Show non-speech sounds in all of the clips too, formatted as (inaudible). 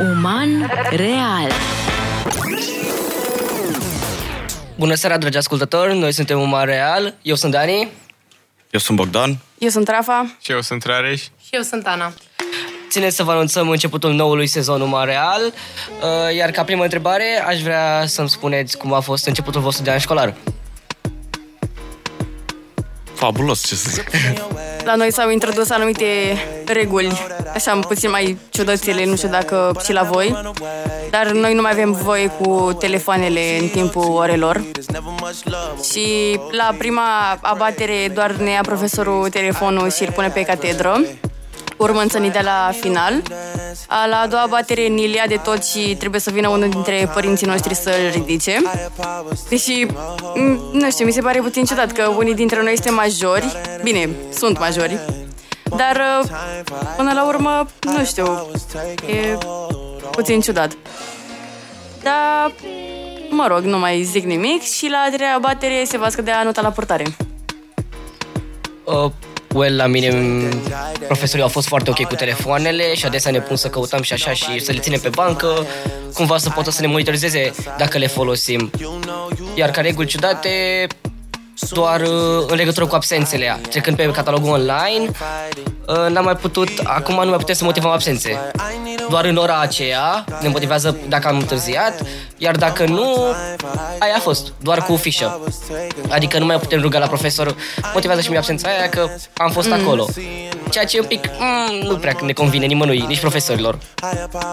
Uman real Bună seara, dragi ascultători! Noi suntem Uman Real. Eu sunt Dani. Eu sunt Bogdan. Eu sunt Rafa. Și eu sunt Rareș. Și eu sunt Ana. Țineți să vă anunțăm începutul noului sezon Uman Real. Uh, Iar ca primă întrebare, aș vrea să-mi spuneți cum a fost începutul vostru de an școlar. Fabulos, ce să zic. La noi s-au introdus anumite reguli, așa puțin mai ciudățele, nu știu dacă și la voi, dar noi nu mai avem voie cu telefoanele în timpul orelor. Și la prima abatere doar ne ia profesorul telefonul și îl pune pe catedră, urmând să ne dea la final. A, la a doua batere ni ia de tot și trebuie să vină unul dintre părinții noștri să-l ridice. Deși, m, nu știu, mi se pare puțin ciudat că unii dintre noi suntem majori. Bine, sunt majori. Dar, uh, până la urmă, nu știu, e puțin ciudat. Dar, mă rog, nu mai zic nimic și la a treia batere se va scădea nota la portare. Uh, well, la mine m, profesorii au fost foarte ok cu telefoanele și adesea ne pun să căutăm și așa și să le ținem pe bancă, cumva să poată să ne monitorizeze dacă le folosim. Iar ca reguli ciudate, doar uh, în legătură cu absențele, trecând pe catalogul online, uh, n-am mai putut, acum nu mai putem să motivăm absențe. Doar în ora aceea ne motivează dacă am întârziat, iar dacă nu, aia a fost, doar cu fișă. Adică nu mai putem ruga la profesor, motivează și mie absența aia că am fost acolo. Ceea ce e un pic, mm, nu prea ne convine nimănui, nici profesorilor.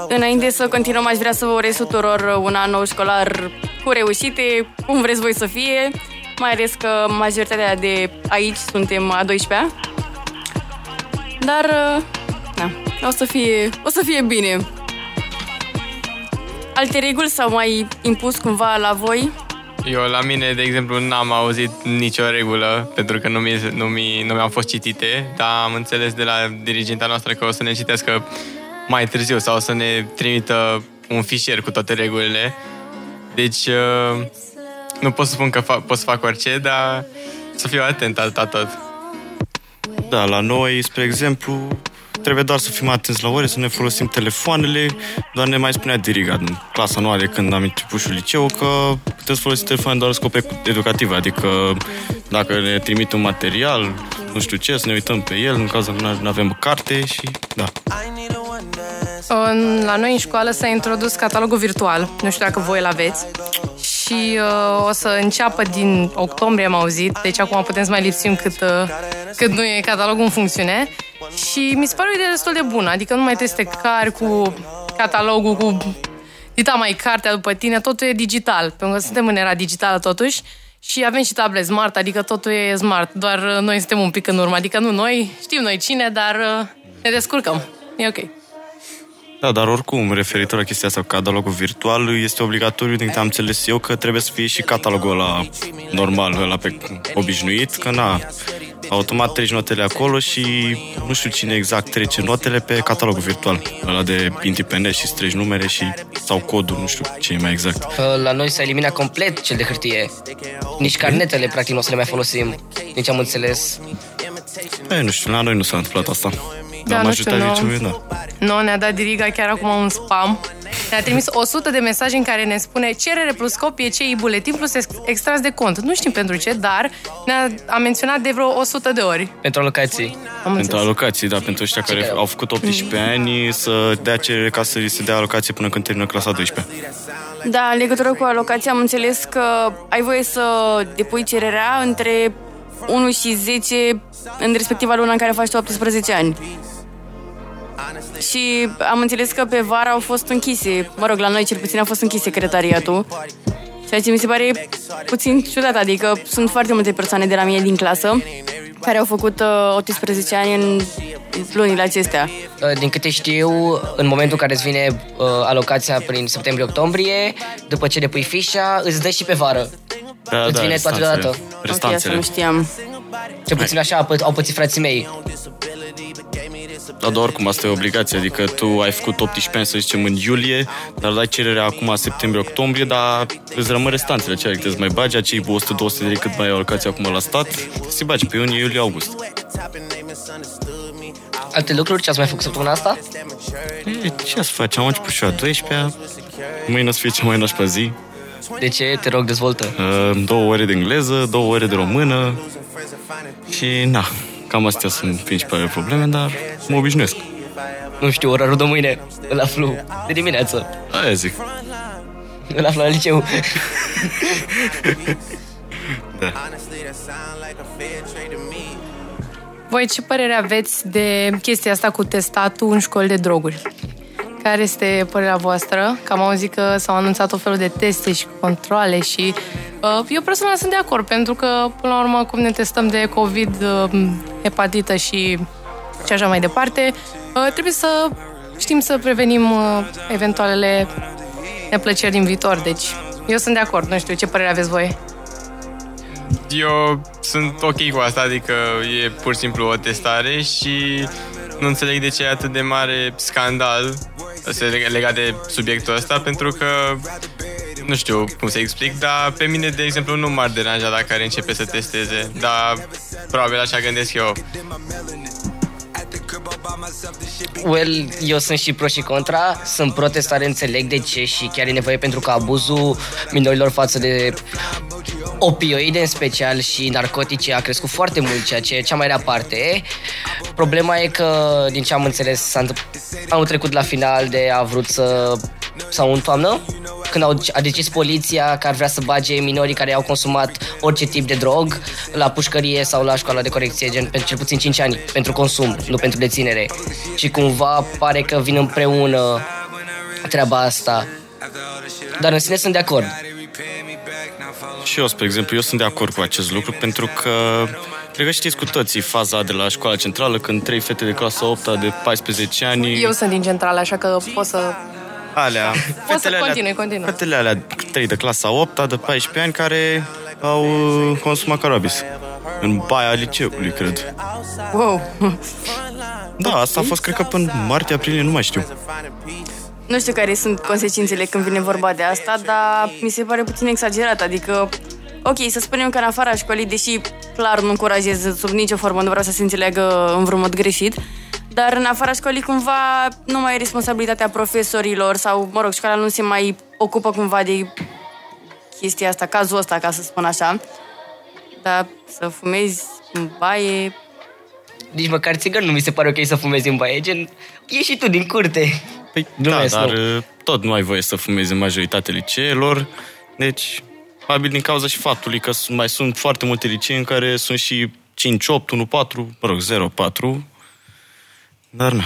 Înainte să continuăm, aș vrea să vă urez tuturor un an nou școlar cu reușite, cum vreți voi să fie, mai ales că majoritatea de aici suntem a 12-a. Dar, uh, na, o să fie, o să fie bine. Alte reguli s-au mai impus cumva la voi? Eu la mine, de exemplu, n-am auzit nicio regulă, pentru că nu, mi, nu, mi, nu mi-au fost citite, dar am înțeles de la dirigenta noastră că o să ne citească mai târziu sau o să ne trimită un fișier cu toate regulile. Deci, uh, nu pot să spun că fa- pot să fac orice, dar să fiu atent atâta tot. Da, la noi, spre exemplu, trebuie doar să fim atenți la ore, să ne folosim telefoanele. Doar ne mai spunea Diriga în clasa noua de când am început și liceu că putem să folosim telefoane doar în scop educative, adică dacă ne trimit un material, nu știu ce, să ne uităm pe el, în cazul că nu avem carte și da. În- La noi în școală s-a introdus catalogul virtual. Nu știu dacă voi îl aveți. Și uh, o să înceapă din octombrie, am auzit. Deci acum putem să mai lipsim cât, uh, cât nu e catalogul în funcțiune. Și mi se pare o idee destul de bună. Adică nu mai trebuie să te cari cu catalogul, cu dita mai cartea după tine. Totul e digital. Pentru că suntem în era digitală totuși. Și avem și tablet smart, adică totul e smart. Doar uh, noi suntem un pic în urmă. Adică nu noi, știm noi cine, dar uh, ne descurcăm. E ok. Da, dar oricum, referitor la chestia asta cu catalogul virtual, este obligatoriu, din câte am înțeles eu, că trebuie să fie și catalogul ăla normal, ăla pe obișnuit, că na, automat treci notele acolo și nu știu cine exact trece notele pe catalogul virtual, ăla de independent și treci numere și sau codul, nu știu ce e mai exact. Uh, La noi s-a eliminat complet cel de hârtie. Nici carnetele, practic, nu o să le mai folosim. Nici am înțeles. E, nu știu, la noi nu s-a întâmplat asta. Da, Dar nu știu, majoritatea nu. liceului, da. Nu, ne-a dat Diriga chiar acum un spam. Ne-a trimis 100 de mesaje în care ne spune cerere plus copie CI buletin plus ex- extras de cont. Nu știm pentru ce, dar ne-a a menționat de vreo 100 de ori. Pentru alocații. Am Pentru înțeles. alocații, da, pentru ăștia care au făcut 18 ani să dea cerere ca să li se dea alocație până când termină clasa 12. Da, în legătură cu alocația am înțeles că ai voie să depui cererea între 1 și 10 în respectiva lună în care faci tu 18 ani. Și am înțeles că pe vară au fost închise, mă rog, la noi cel puțin a fost închis secretariatul. Ceea ce mi se pare puțin ciudat, adică sunt foarte multe persoane de la mine din clasă care au făcut uh, 18 ani în lunile acestea. Uh, Din câte știu, în momentul în care îți vine uh, alocația prin septembrie-octombrie, după ce depui fișa, îți dă și pe vară. Da, Îți vine toate deodată. Ok, asta Restanțele. nu știam. Cel puțin așa au pă- au pățit frații mei. Da, dar oricum, asta e obligație, adică tu ai făcut 18 ani, să zicem, în iulie, dar dai cererea acum septembrie-octombrie, dar îți rămân restanțele, ce adică îți mai bagi acei 100-200 de lei cât mai ai alocație acum la stat, se bagi pe iunie, iulie, august. Alte lucruri ce ați mai făcut săptămâna asta? E, ce să faci? Am început și eu a 12 Mâine o să fie cea mai nașpa zi. De ce? Te rog, dezvoltă. Uh, două ore de engleză, două ore de română. Și na, cam astea sunt principalele probleme, dar mă obișnuiesc. Nu știu, orarul de mâine îl aflu de dimineață. Aia zic. Îl aflu la liceu. (laughs) Da. Voi ce părere aveți de chestia asta cu testatul în școli de droguri? Care este părerea voastră? Că am auzit că s-au anunțat o felul de teste și controle și uh, eu personal sunt de acord pentru că, până la urmă, cum ne testăm de COVID, uh, hepatită și, și așa mai departe, uh, trebuie să știm să prevenim uh, eventualele neplăceri din viitor. Deci, eu sunt de acord. Nu știu, ce părere aveți voi? Eu sunt ok cu asta, adică e pur și simplu o testare și nu înțeleg de ce e atât de mare scandal să legat de subiectul ăsta, pentru că nu știu cum să explic, dar pe mine, de exemplu, nu m-ar deranja dacă ar începe să testeze, dar probabil așa gândesc eu. Well, eu sunt și pro și contra. Sunt pro testare, înțeleg de ce și chiar e nevoie pentru că abuzul minorilor față de opioide în special și narcotice a crescut foarte mult, ceea ce e cea mai rea parte. Problema e că, din ce am înțeles, s-a întâmpl- anul trecut la final de a vrut să sau în toamnă, când au, a decis poliția că ar vrea să bage minorii care au consumat orice tip de drog la pușcărie sau la școala de corecție, gen pentru cel puțin 5 ani, pentru consum, nu pentru deținere. Și cumva pare că vin împreună treaba asta. Dar în sine sunt de acord. Și eu, spre exemplu, eu sunt de acord cu acest lucru pentru că cred că știți cu toții faza de la școala centrală când trei fete de clasa 8 de 14 ani Eu sunt din centrală, așa că pot să... alea, Poți să continui, continui. fetele alea trei de clasa 8 de 14 ani care au uh, consumat cannabis în baia liceului, cred. Wow. Da, asta a fost, cred că, până martie-aprilie, nu mai știu. Nu știu care sunt consecințele când vine vorba de asta, dar mi se pare puțin exagerat. Adică, ok, să spunem că în afara școlii, deși clar nu încurajez sub nicio formă, nu vreau să se înțeleagă în vreun mod greșit, dar în afara școlii cumva nu mai e responsabilitatea profesorilor sau, mă rog, școala nu se mai ocupă cumva de chestia asta, cazul ăsta, ca să spun așa. Dar să fumezi în baie, Nici măcar țigări nu mi se pare ok să fumezi în baie, gen, ieși și tu din curte. Păi, Glumesc, da, dar nu. uh, tot nu ai voie să fumezi în majoritatea liceelor, deci, probabil din cauza și faptului că s- mai sunt foarte multe licee în care sunt și 5, 8, 1, 4, mă rog, 0, 4, dar nu.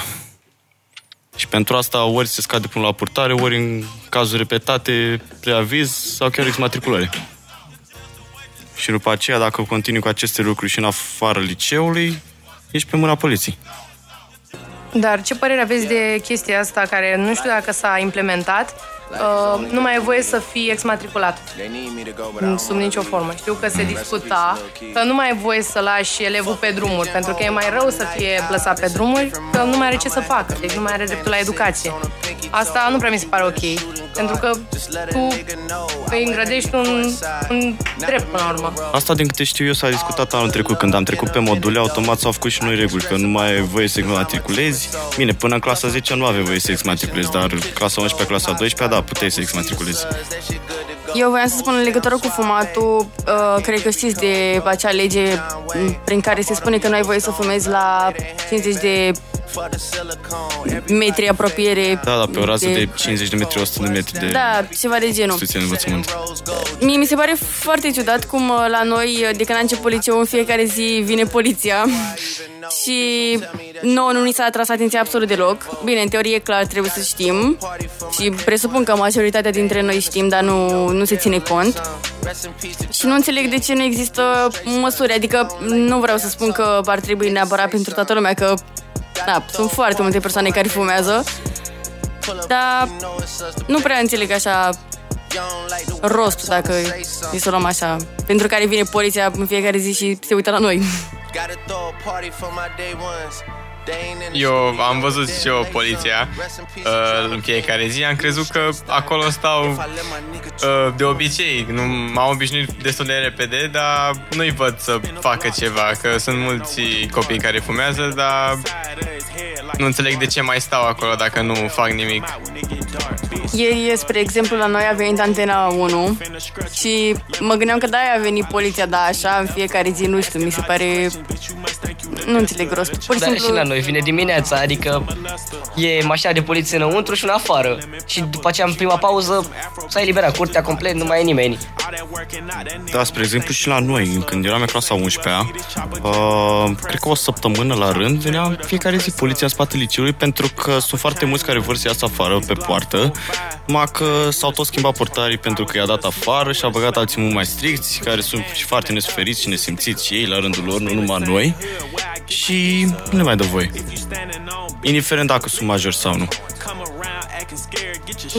Și pentru asta ori se scade până la purtare, ori în cazuri repetate, preaviz sau chiar exmatriculare. Și după aceea, dacă continui cu aceste lucruri și în afară liceului, ești pe mâna poliției. Dar ce părere aveți de chestia asta care nu știu dacă s-a implementat? Uh, nu mai e voie să fii exmatriculat sub nicio formă. Știu că se discuta că nu mai e voie să lași elevul pe drumuri, pentru că e mai rău să fie lăsat pe drumuri, că nu mai are ce să facă, deci nu mai are dreptul la educație. Asta nu prea mi se pare ok, pentru că tu îi îngrădești un, un drept până la urmă. Asta, din câte știu eu, s-a discutat anul trecut. Când am trecut pe module, automat s-au făcut și noi reguli, că nu mai ai voie să exmatriculezi. Bine, până în clasa 10 nu aveai voie să exmatriculezi, dar clasa 11, clasa 12, da, puteai să exmatriculezi. Eu voiam să spun în legătură cu fumatul, uh, cred că știți de acea lege m, prin care se spune că nu ai voie să fumezi la 50 de metri apropiere. Da, da, pe o rază de 50 de metri, 100 de metri de Da, ceva de genul. instituție de învățământ. Mie mi se pare foarte ciudat cum uh, la noi, uh, de când a început liceul, în fiecare zi vine poliția (laughs) și nouă nu ni s-a atras atenția absolut deloc. Bine, în teorie clar trebuie să știm și presupun că majoritatea dintre noi știm, dar nu, nu se ține cont. Și nu înțeleg de ce nu există măsuri, adică nu vreau să spun că ar trebui neapărat pentru toată lumea, că da, sunt foarte multe persoane care fumează, dar nu prea înțeleg așa rostul, dacă îi să o luăm așa, pentru care vine poliția în fiecare zi și se uită la noi. Gotta throw a party for my day ones. Eu am văzut și eu poliția uh, în fiecare zi. Am crezut că acolo stau uh, de obicei. Nu m-am obișnuit destul de repede, dar nu-i văd să facă ceva. Că sunt mulți copii care fumează, dar nu înțeleg de ce mai stau acolo dacă nu fac nimic. Ieri, spre exemplu, la noi a venit Antena 1 și mă gândeam că da, a venit poliția, da, așa, în fiecare zi, nu știu, mi se pare... Nu înțeleg rostul. Pur și Dar simplu... și la noi vine dimineața, adică e mașina de poliție înăuntru și una afară. Și după aceea, în prima pauză, s-a eliberat curtea complet, nu mai e nimeni. Da, spre exemplu și la noi, când eram în clasa 11-a, uh, cred că o săptămână la rând venea în fiecare zi poliția în spatele liceului pentru că sunt foarte mulți care vor să iasă afară pe poartă, numai că s-au tot schimbat portarii pentru că i-a dat afară și a băgat alții mult mai stricți, care sunt și foarte nesuferiți și nesimțiți și ei la rândul lor, nu numai noi, și nu le mai dă voie. Indiferent dacă sunt majori sau nu.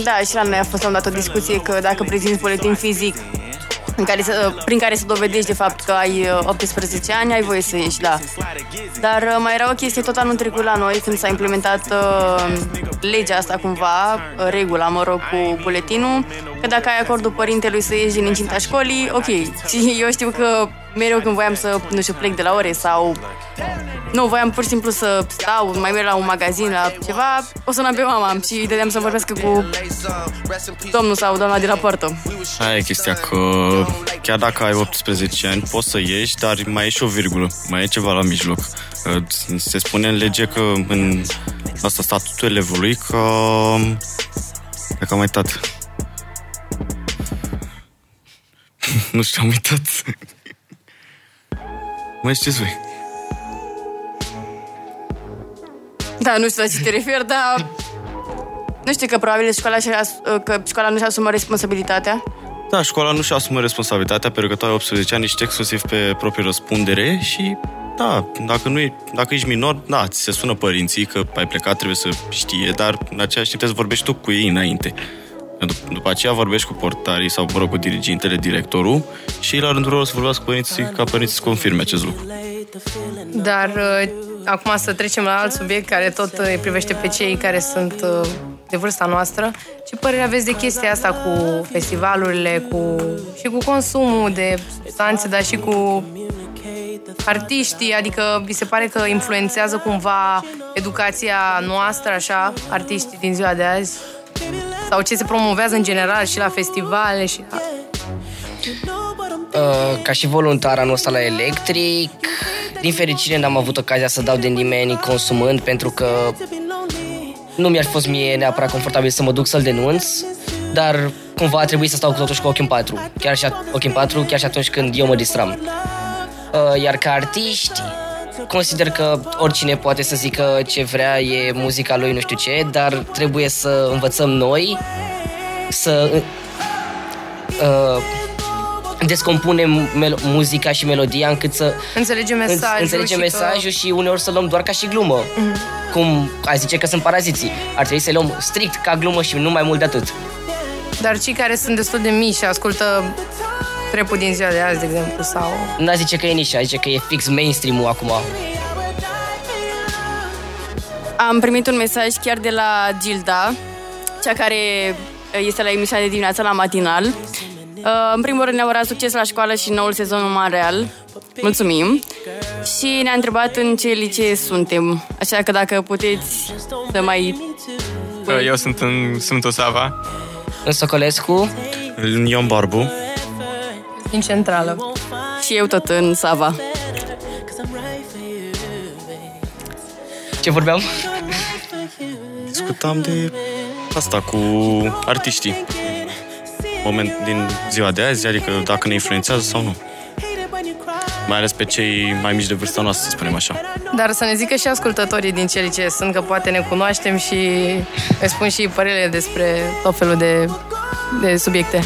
Da, și la noi a fost la un dat o discuție că dacă prezinți buletin fizic în care să, prin care să dovedești de fapt că ai uh, 18 ani, ai voie să ieși, da. Dar uh, mai era o chestie tot anul trecut la noi, când s-a implementat uh, legea asta cumva, uh, regula, mă rog, cu buletinul, că dacă ai acordul părintelui să ieși din incinta școlii, ok. (laughs) Și eu știu că mereu când voiam să, nu știu, plec de la ore sau nu, voiam pur și simplu să stau, mai merg la un magazin, la ceva, o sunam pe mama și îi dădeam să vorbească cu domnul sau doamna de la poartă. Aia e chestia că chiar dacă ai 18 ani poți să ieși, dar mai e și o virgulă, mai e ceva la mijloc. Se spune în lege că în asta statutul elevului că dacă am uitat (laughs) nu știu, am uitat. Mai știți voi? Da, nu știu la ce te referi, dar... Nu știu că probabil școala, și că școala nu-și asumă responsabilitatea. Da, școala nu și asumă responsabilitatea pentru că tu ai 18 ani, ești exclusiv pe proprie răspundere și da, dacă, nu e, dacă ești minor, da, ți se sună părinții că ai plecat, trebuie să știe, dar în același timp trebuie să vorbești tu cu ei înainte. Dup- după aceea vorbești cu portarii sau, mă rog, cu dirigintele, directorul și la rândul lor să vorbească cu părinții ca părinții să confirme acest lucru. Dar uh, acum să trecem la alt subiect care tot uh, îi privește pe cei care sunt uh, de vârsta noastră. Ce părere aveți de chestia asta cu festivalurile, cu și cu consumul de substanțe, dar și cu artiștii, adică vi se pare că influențează cumva educația noastră, așa, artiștii din ziua de azi? Sau ce se promovează în general și la festivale și la... Uh, ca și voluntar anul ăsta la Electric, din fericire n-am avut ocazia să dau de nimeni consumând pentru că nu mi-ar fi fost mie neapărat confortabil să mă duc să-l denunț, dar cumva a trebuit să stau totuși cu ochii în patru, chiar și a- ochii în patru, chiar și atunci când eu mă distram. Uh, iar ca artiști, consider că oricine poate să zică ce vrea, e muzica lui, nu știu ce, dar trebuie să învățăm noi să uh, descompunem mel- muzica și melodia încât să Înțelegem mesajul înțelegem și mesajul Că... și uneori să luăm doar ca și glumă. Cum a zice că sunt paraziții. Ar trebui să luăm strict ca glumă și nu mai mult de atât. Dar cei care sunt destul de mici și ascultă trepul din ziua de azi, de exemplu, sau... N-a zice că e nișa, zice că e fix mainstream-ul acum. Am primit un mesaj chiar de la Gilda, cea care este la emisiunea de dimineață la matinal. Uh, În primul rând ne-a urat succes la școală și noul sezon în Montreal. Mulțumim! Și ne-a întrebat în ce licee suntem. Așa că dacă puteți să mai... Uh, Eu sunt în Sfântul Sava. În Socolescu, În Ion Barbu, În centrală. Și eu tot în Sava. ce vorbeam? discutam de asta cu artiștii. Moment din ziua de azi, adică dacă ne influențează sau nu. Mai ales pe cei mai mici de vârsta noastră, să spunem așa. Dar să ne zică și ascultătorii din ce licee sunt, că poate ne cunoaștem și îți spun și părerile despre tot felul de, de subiecte.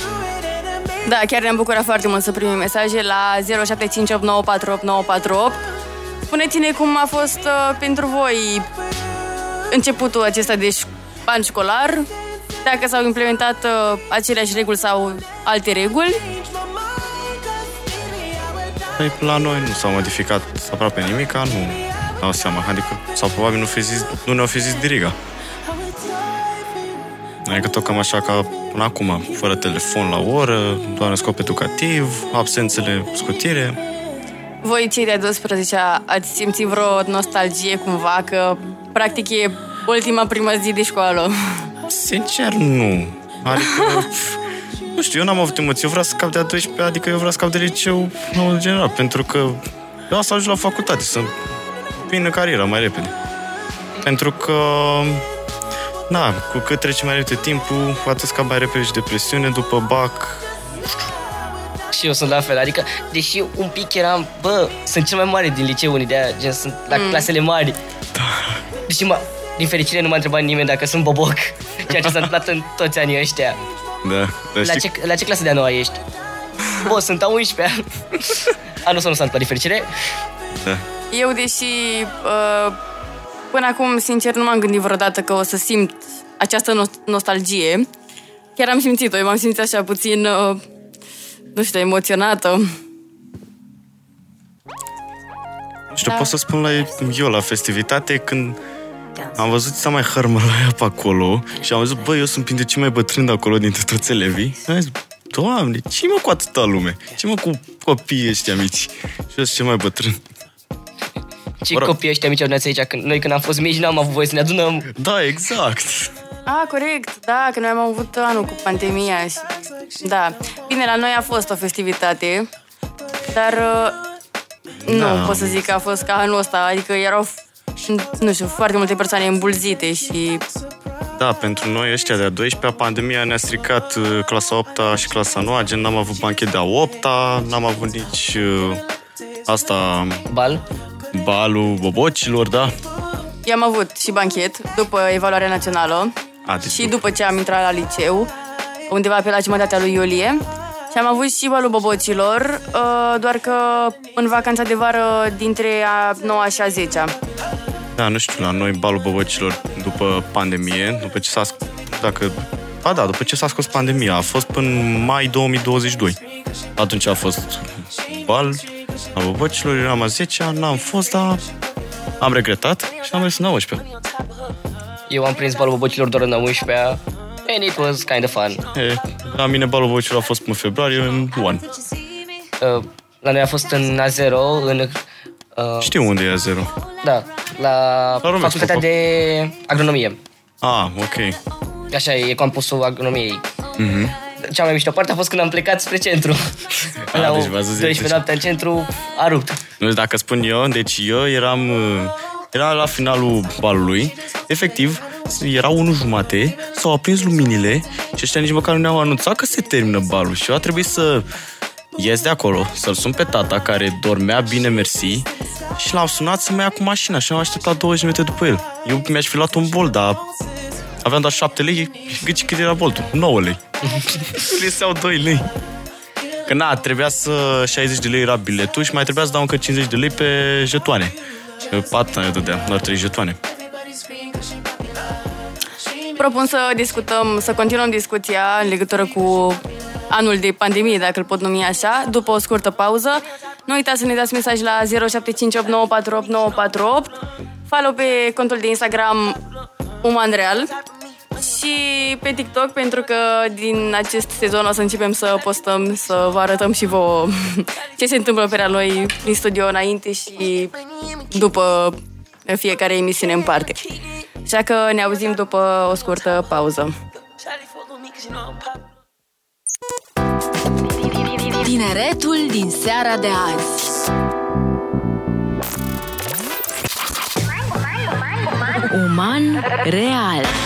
Da, chiar ne-am bucurat foarte mult să primim mesaje la 0758948948. Spuneți-ne cum a fost uh, pentru voi începutul acesta de ș- an școlar, dacă s-au implementat uh, aceleași reguli sau alte reguli. Păi, la noi nu s-a modificat aproape nimic, nu. dau seama. Adică, sau probabil nu, fi zis, nu ne-au fi zis diriga. Adică tot cam așa ca până acum, fără telefon la oră, doar în scop educativ, absențele scutire. Voi, cei de 12 ați simțit vreo nostalgie cumva că practic e ultima prima zi de școală? Sincer, nu. Adică, (laughs) nu știu, eu n-am avut emoții. Eu vreau să scap de a 12 adică eu vreau să scap de liceu în general, pentru că eu să ajung la facultate, să vin în cariera mai repede. Pentru că, da, cu cât trece mai repede timpul, cu atât scap mai repede și depresiune, după bac, Și eu sunt la fel, adică, deși un pic eram, bă, sunt cel mai mare din liceu, de aia, gen, sunt la mm. clasele mari. Deși, mă, din fericire nu m-a întrebat nimeni dacă sunt boboc, (laughs) ceea ce s-a întâmplat în toți anii ăștia. da, dar La știi, ce, la ce clasă de-a noua ești? (laughs) Bă, sunt a 11-a. A, nu, să nu s-a întâmplat, din fericire. da. Eu, deși uh, până acum, sincer, nu m-am gândit vreodată că o să simt această no- nostalgie. Chiar am simțit-o, eu m-am simțit așa puțin, uh, nu știu, emoționată. Nu știu, pot să spun la eu la festivitate când am văzut să mai hărmă la ea pe acolo și am văzut, bă, eu sunt printre cei mai bătrâni de acolo dintre toți elevii. Și am zis, Doamne, ce mă cu atâta lume? Ce mă cu copiii ăștia mici? Și eu sunt cel mai bătrân. Ce Mă rog. copii ăștia mici au aici, când, noi când am fost mici n-am avut voie să ne adunăm. Da, exact. Ah, corect, da, că noi am avut anul cu pandemia și... Da. Bine, la noi a fost o festivitate, dar uh, nu Da. pot să zic că a fost ca anul ăsta, adică erau, nu știu, foarte multe persoane îmbulzite și Da, pentru noi ăștia de-a 12-a, pandemia ne-a stricat uh, clasa 8 și clasa 9 gen n-am avut banchet de-a 8 n-am avut nici uh, asta, Bal. Balul bobocilor, da? eu am avut și banchet după evaluarea națională A, deci și nu. după ce am intrat la liceu, undeva pe la jumătatea lui iulie. Și am avut și balul bobocilor, uh, doar că în vacanța de vară dintre a 9 și a 10 Da, nu știu, la noi balul bobocilor după pandemie, după ce s-a... sc- Dacă... Ba da, după ce s-a scos pandemia, a fost până în mai 2022. Atunci a fost bal a bobocilor, eram a 10 n-am fost, dar am regretat și am mers în a 11 Eu am prins balul bobocilor doar în a 11-a. And it was kind of fun. E, la mine balul bobocilor a fost până în februarie, în One. Uh, la noi a fost în A0, în... Uh, Știu unde e a 0. da, la, La Romeo facultatea Scopa. de agronomie. Ah, ok. Așa e campusul agronomiei. Mhm. Cea mai mișto parte a fost când am plecat spre centru. Ah, la deci o- v-ați zis 12 deci- noaptea în centru, a rupt. Nu știu dacă spun eu, deci eu eram, uh, era la finalul balului, efectiv, era unul jumate, s-au aprins luminile și ăștia nici măcar nu ne-au anunțat că se termină balul și eu a trebuit să ies de acolo, să-l sun pe tata care dormea bine, mersi, și l-am sunat să mă ia cu mașina și am așteptat 20 minute după el. Eu mi-aș fi luat un bol, dar aveam doar 7 lei, gâci cât era boltul, 9 lei. (laughs) Liseau 2 lei. Că na, trebuia să 60 de lei era biletul și mai trebuia să dau încă 50 de lei pe jetoane. Pe Pat ne dădea, doar 3 jetoane. Propun să discutăm, să continuăm discuția în legătură cu anul de pandemie, dacă îl pot numi așa, după o scurtă pauză. Nu uitați să ne dați mesaj la 0758948948, follow pe contul de Instagram Umanreal și pe TikTok, pentru că din acest sezon o să începem să postăm, să vă arătăm și vouă (laughs) ce se întâmplă pe la noi din studio înainte și după fiecare emisiune în parte. Așa că ne auzim după o scurtă pauză. Tineretul din seara de azi. Uman real.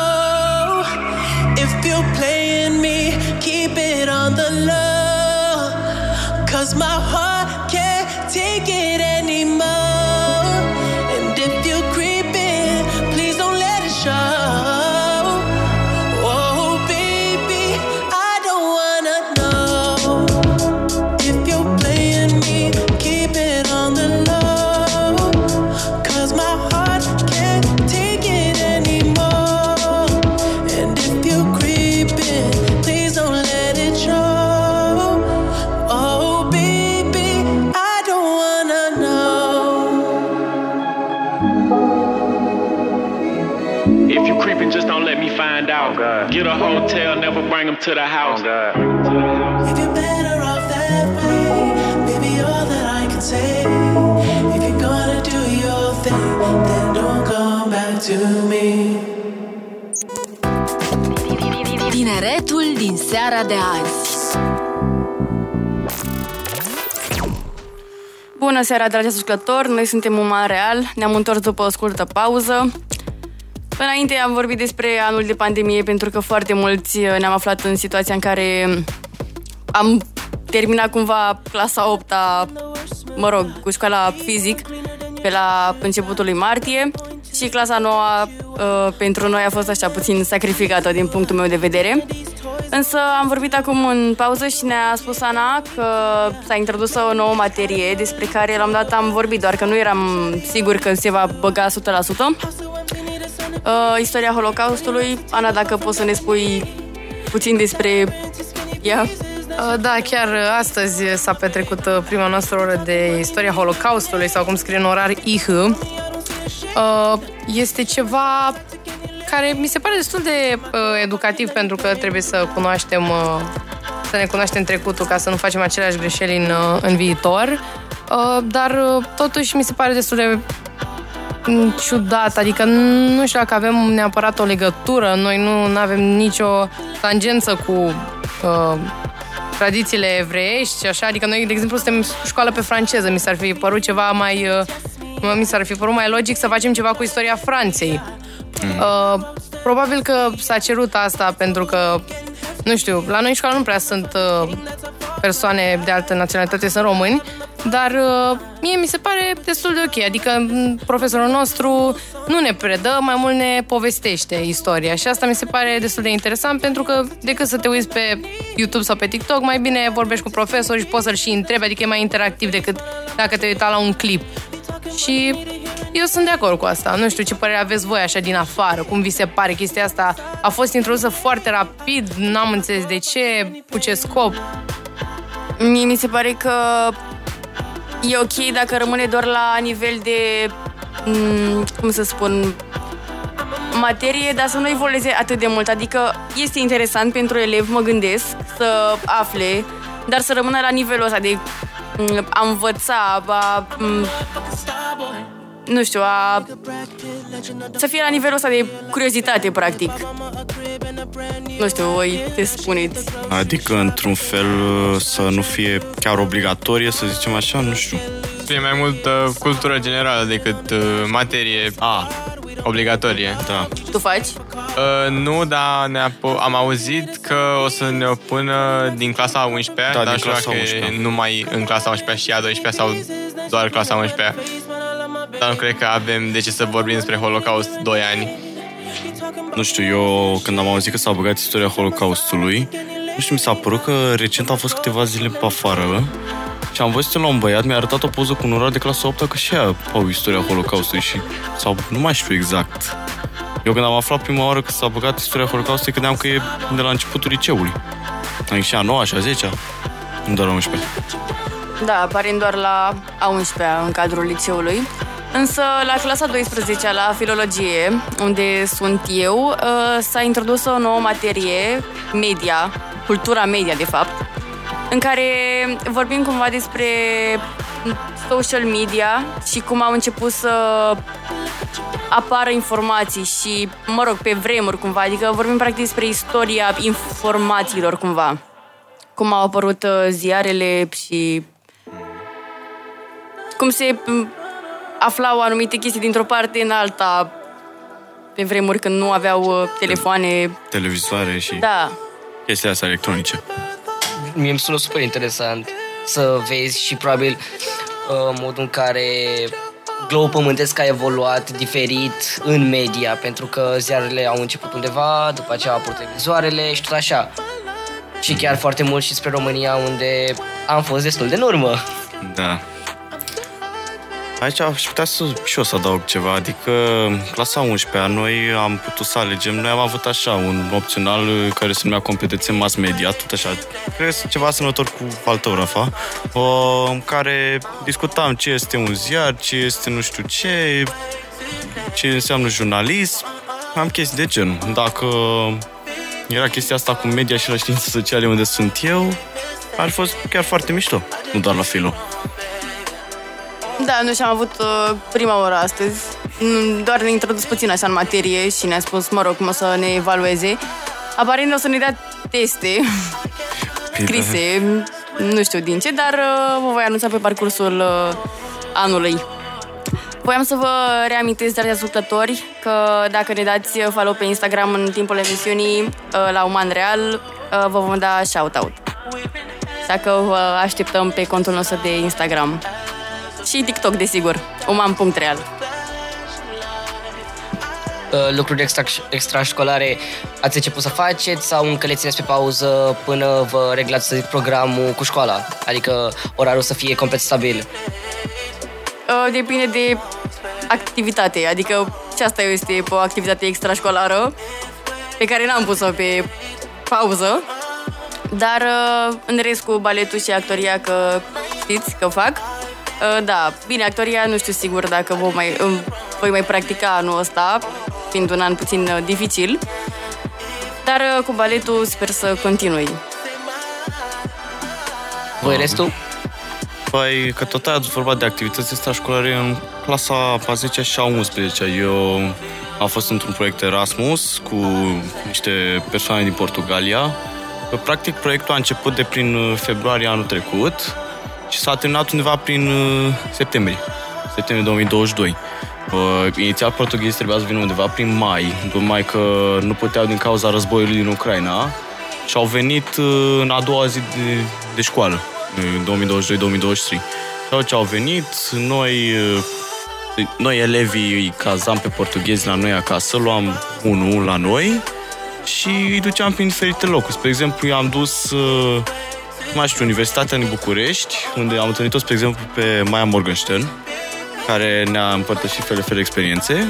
If you're playing me, keep it on the low. Cause my heart If you creeping, just don't let me find out. Get a hotel, never bring them to the house. If you're better off that way, baby, all that I can say. If you're gonna do your thing, then don't come back to me. Tineretul din seara de azi. Bună seara, dragi ascultători! Noi suntem Uman Real, ne-am întors după o scurtă pauză. Înainte am vorbit despre anul de pandemie pentru că foarte mulți uh, ne-am aflat în situația în care am terminat cumva clasa 8 -a, mă rog, cu școala fizic pe la începutul lui martie și clasa 9 uh, pentru noi a fost așa puțin sacrificată din punctul meu de vedere. Însă am vorbit acum în pauză și ne-a spus Ana că s-a introdus o nouă materie despre care la un dat am vorbit, doar că nu eram sigur că se va băga 100%. Uh, istoria Holocaustului. Ana, dacă poți să ne spui puțin despre ea. Uh, Da, chiar astăzi s-a petrecut uh, prima noastră oră de istoria Holocaustului, sau cum scrie în orar IH. Uh, Este ceva care mi se pare destul de uh, educativ pentru că trebuie să cunoaștem uh, să ne cunoaștem trecutul ca să nu facem aceleași greșeli în, uh, în viitor. Uh, Dar uh, totuși mi se pare destul de mm, ciudat, adică nu știu dacă avem neapărat o legătură, noi nu avem nicio tangență cu uh, tradițiile evreiești și așa, adică noi, de exemplu, suntem școală pe franceză, mi s-ar fi părut ceva mai, uh, mi s-ar fi părut mai logic să facem ceva cu istoria Franței. Uh, probabil că s-a cerut asta pentru că, nu știu, la noi în școală nu prea sunt uh, persoane de altă naționalitate, sunt români, dar uh, mie mi se pare destul de ok. Adică m, profesorul nostru nu ne predă, mai mult ne povestește istoria și asta mi se pare destul de interesant pentru că decât să te uiți pe YouTube sau pe TikTok, mai bine vorbești cu profesori și poți să-l și întrebi, adică e mai interactiv decât dacă te uita la un clip. Și eu sunt de acord cu asta. Nu știu ce părere aveți voi așa din afară. Cum vi se pare chestia asta? A fost introdusă foarte rapid, n-am înțeles de ce, cu ce scop. Mie mi se pare că e ok dacă rămâne doar la nivel de, m, cum să spun, materie, dar să nu evolueze atât de mult. Adică este interesant pentru elev, mă gândesc, să afle, dar să rămână la nivelul ăsta de m, a învăța, a, m, nu știu, a, să fie la nivelul ăsta de curiozitate, practic. Nu știu, voi te spuneți. Adică, într-un fel, să nu fie chiar obligatorie, să zicem așa, nu știu. Fie mai mult uh, cultură generală decât uh, materie A, obligatorie. da. Tu faci? Uh, nu, dar ne am auzit că o să ne o pună din clasa 11 Da, dar din știu clasa dacă 11. numai în clasa 11 și a 12 sau doar clasa 11 Dar nu cred că avem de ce să vorbim despre Holocaust 2 ani. Nu știu, eu când am auzit că s-a băgat istoria Holocaustului, nu știu, mi s-a părut că recent am fost câteva zile pe afară și am văzut la un băiat, mi-a arătat o poză cu un orar de clasa 8 că și ea au istoria Holocaustului și sau nu mai știu exact. Eu când am aflat prima oară că s-a băgat istoria Holocaustului, credeam că e de la începutul liceului. Adică și a 9 și a 10 nu doar a 11 Da, aparind doar la a 11-a în cadrul liceului. Însă la clasa 12 la filologie, unde sunt eu, uh, s-a introdus o nouă materie, media, cultura media, de fapt, în care vorbim cumva despre social media și cum au început să apară informații și, mă rog, pe vremuri cumva, adică vorbim practic despre istoria informațiilor cumva. Cum au apărut uh, ziarele și cum se m, aflau anumite chestii dintr-o parte în alta pe vremuri când nu aveau uh, telefoane. Televizoare și Da, chestii astea electronice. Mie îmi sună super interesant să vezi și probabil uh, modul în care globul pământesc a evoluat diferit în media, pentru că ziarele au început undeva, după aceea au apărut televizoarele și tot așa. Și chiar foarte mult și spre România, unde am fost destul de în urmă. Da. Aici aș putea să, și eu să adaug ceva, adică clasa 11 a noi am putut să alegem, noi am avut așa un opțional uh, care se numea competențe mass media, tot așa, cred că ceva asemănător cu al tău, Rafa, uh, în care discutam ce este un ziar, ce este nu știu ce, ce înseamnă jurnalism, am chestii de genul. Dacă era chestia asta cu media și la științe sociale unde sunt eu, ar fi fost chiar foarte mișto, nu doar la filo. Da, noi și-am avut uh, prima oră astăzi. Mm, Doar ne-a introdus puțin așa în materie și ne-a spus, mă rog, cum o să ne evalueze. Aparent o să ne dea teste scrise, nu știu din ce, dar uh, vă voi anunța pe parcursul uh, anului. Voiam să vă reamintesc, dragi ascultători, că dacă ne dați follow pe Instagram în timpul emisiunii uh, la Uman Real, uh, vă vom da shout-out. Așa că vă așteptăm pe contul nostru de Instagram. Și TikTok, desigur. uman.real. Uh, lucruri extra, extrașcolare ați început să faceți sau încă le țineți pe pauză până vă reglați să zic, programul cu școala? Adică orarul să fie complet stabil. Uh, Depinde de activitate, adică și asta este o activitate extrașcolară pe care n-am pus-o pe pauză, dar uh, în rest cu baletul și actoria că știți că fac. Uh, Da, bine, actoria nu știu sigur dacă vom mai, um, voi mai practica anul ăsta, fiind un an puțin uh, dificil, dar uh, cu baletul sper să continui. Voi restul? Păi, că tot ați vorbat de activități extrașcolare în clasa a 10 și a 11 Eu am fost într-un proiect Erasmus cu niște persoane din Portugalia. Practic, proiectul a început de prin uh, februarie anul trecut și s-a terminat undeva prin uh, septembrie, septembrie 2022. Uh, inițial portughezii trebuia să vină undeva prin mai, numai că nu puteau din cauza războiului din Ucraina și au venit uh, în a doua zi de, de școală, uh, 2022-2023. Sau ce au venit, noi, uh, noi elevii îi cazam pe portughezi la noi acasă, luam unul la noi și îi duceam prin diferite locuri. Spre exemplu, i-am dus uh, nu mai știu, Universitatea din București, unde am întâlnit-o, spre exemplu, pe Maia Morgenstern, care ne-a împărtășit fel de fel de experiențe.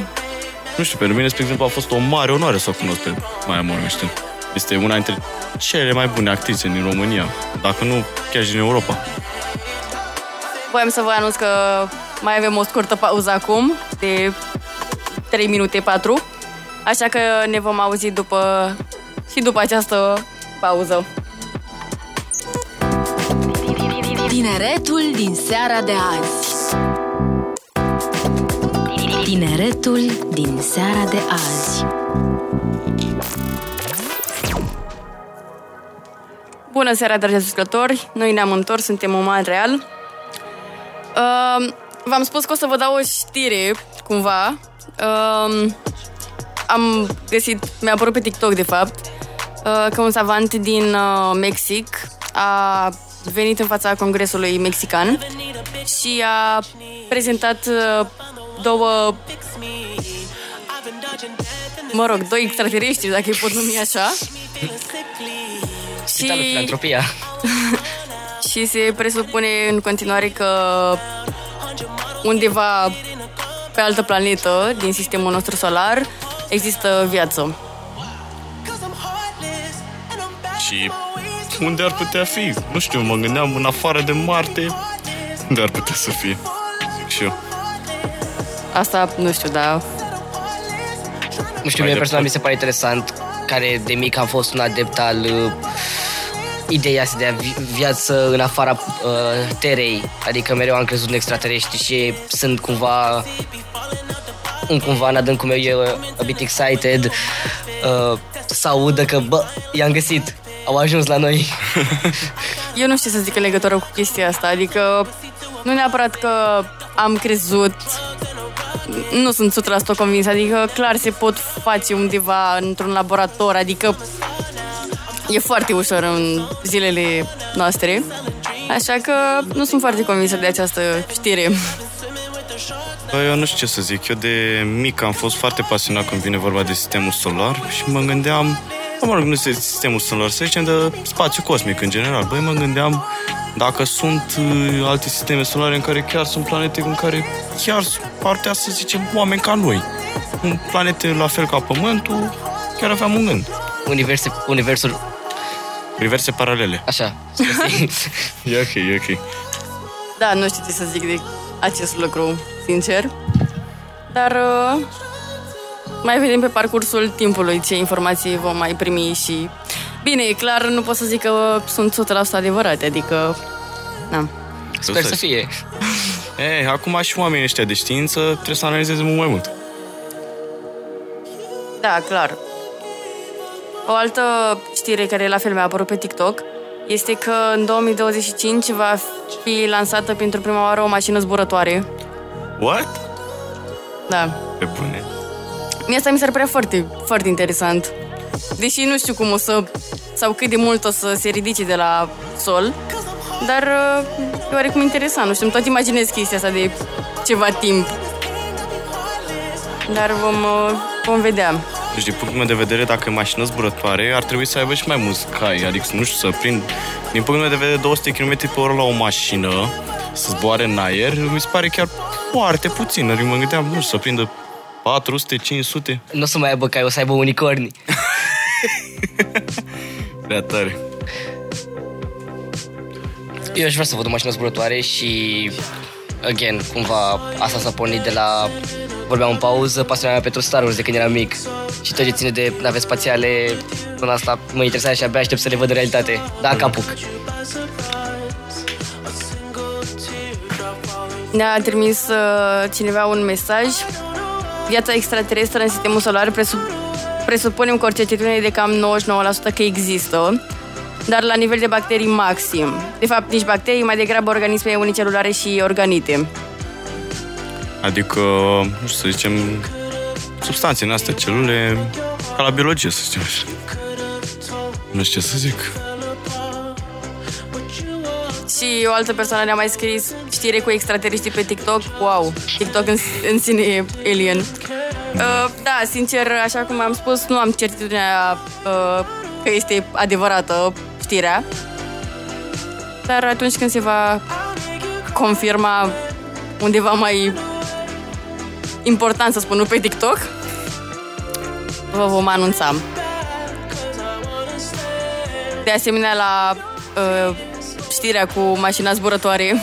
Nu știu, pentru mine, spre exemplu, a fost o mare onoare să o cunosc pe Maia Morgenstern. Este una dintre cele mai bune actrițe din România, dacă nu chiar și din Europa. Voiam să vă anunț că mai avem o scurtă pauză acum, de 3 minute 4, așa că ne vom auzi după și după această pauză. Tineretul din seara de azi. Tineretul din seara de azi. Bună seara, dragi ascultători! Noi ne-am întors, suntem Uman Real. Uh, v-am spus că o să vă dau o știre, cumva. Uh, am găsit, mi-a apărut pe TikTok, de fapt, uh, că un savant din uh, Mexic a venit în fața Congresului Mexican și a prezentat uh, două mă rog, doi extraterestri, dacă îi pot numi așa. Spitalul Filantropia. (laughs) și se presupune în continuare că undeva pe altă planetă din sistemul nostru solar există viață. Și unde ar putea fi? Nu știu, mă gândeam în afară de Marte, unde ar putea să fie? Zic și eu. Asta nu știu, dar Nu știu, mie personal mi se pare interesant, care de mic am fost un adept al uh, ideea asta de a vi- viață în afara uh, terei. Adică mereu am crezut în extraterestri și sunt cumva în cumva în adâncul meu e uh, a bit excited uh, să audă că, bă, i-am găsit, au ajuns la noi. Eu nu știu să zic în legătură cu chestia asta, adică nu neapărat că am crezut, nu sunt 100% convins, adică clar se pot face undeva într-un laborator, adică e foarte ușor în zilele noastre, așa că nu sunt foarte convinsă de această știre. Bă, eu nu știu ce să zic. Eu de mic am fost foarte pasionat când vine vorba de sistemul solar și mă gândeam, bă, mă rog, nu este sistemul solar, să zicem de spațiu cosmic în general. Băi, mă gândeam dacă sunt uh, alte sisteme solare în care chiar sunt planete în care chiar ar putea să zicem oameni ca noi. Un planete la fel ca Pământul, chiar aveam un gând. Universe, universul, Universe paralele. așa, (laughs) E ok, e ok. Da, nu știu ce să zic de acest lucru, sincer. Dar uh, mai vedem pe parcursul timpului ce informații vom mai primi și... Bine, e clar, nu pot să zic că sunt 100% adevărate, adică... Na. sper să fie. (laughs) Ei, acum și oamenii ăștia de știință trebuie să analizeze mult mai mult. Da, clar. O altă știre care la fel mi-a apărut pe TikTok este că în 2025 va fi lansată pentru prima oară o mașină zburătoare. What? Da. Pe bune. Mie asta mi s-ar părea foarte, foarte interesant. Deși nu știu cum o să, sau cât de mult o să se ridice de la sol, dar uh, e oarecum interesant. Nu știu, îmi tot imaginez chestia asta de ceva timp. Dar vom, uh, vom vedea. Deci, din punctul meu de vedere, dacă e mașină zburătoare, ar trebui să aibă și mai mulți cai. Adică, nu știu, să prind... Din punctul meu de vedere, 200 km pe oră la o mașină, să zboare în aer, mi se pare chiar foarte puțin. Adică mă gândeam, nu știu, să prindă 400, 500. Nu o să mai aibă cai, o să aibă unicorni. (laughs) Prea tare. Eu aș vrea să văd o mașină zburătoare și, again, cumva asta s-a pornit de la... Vorbeam în pauză, pasiunea mea pentru Star Wars de când eram mic. Și tot ce ține de nave spațiale, până asta mă interesează și abia aștept să le văd în realitate. Dacă apuc. Ne-a trimis uh, cineva un mesaj. Viața extraterestră în sistemul solar presup- presupunem cu o certitudine de cam 99% că există, dar la nivel de bacterii maxim. De fapt, nici bacterii, mai degrabă organisme unicelulare și organite. Adică, nu știu, să zicem, substanțe în astea, celule, ca la biologie, să zicem așa. Nu știu ce să zic. Și o altă persoană ne-a mai scris știre cu extraterestri pe TikTok. Wow, TikTok în, în sine e alien. Uh, da, sincer, așa cum am spus, nu am certitudinea uh, că este adevărată știrea. Dar atunci când se va confirma undeva mai important, să spun, nu pe TikTok, vă vom anunța. De asemenea, la uh, știrea cu mașina zburătoare,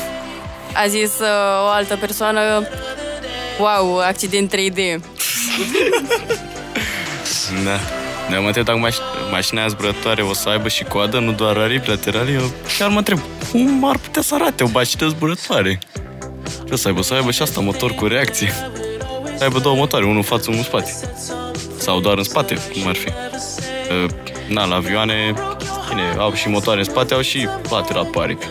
a zis uh, o altă persoană Wow, accident 3D. (laughs) Da. Ne mă întreb dacă maș- mașina aia zburătoare o să aibă și coadă, nu doar aripi laterale. Eu chiar mă întreb, cum ar putea să arate o mașină zburătoare? Ce o să aibă? Să aibă și asta, motor cu reacție. Să aibă două motoare, unul în față, unul în spate. Sau doar în spate, cum ar fi. Uh, Na, la avioane, bine, au și motoare în spate, au și lateral pe aripi.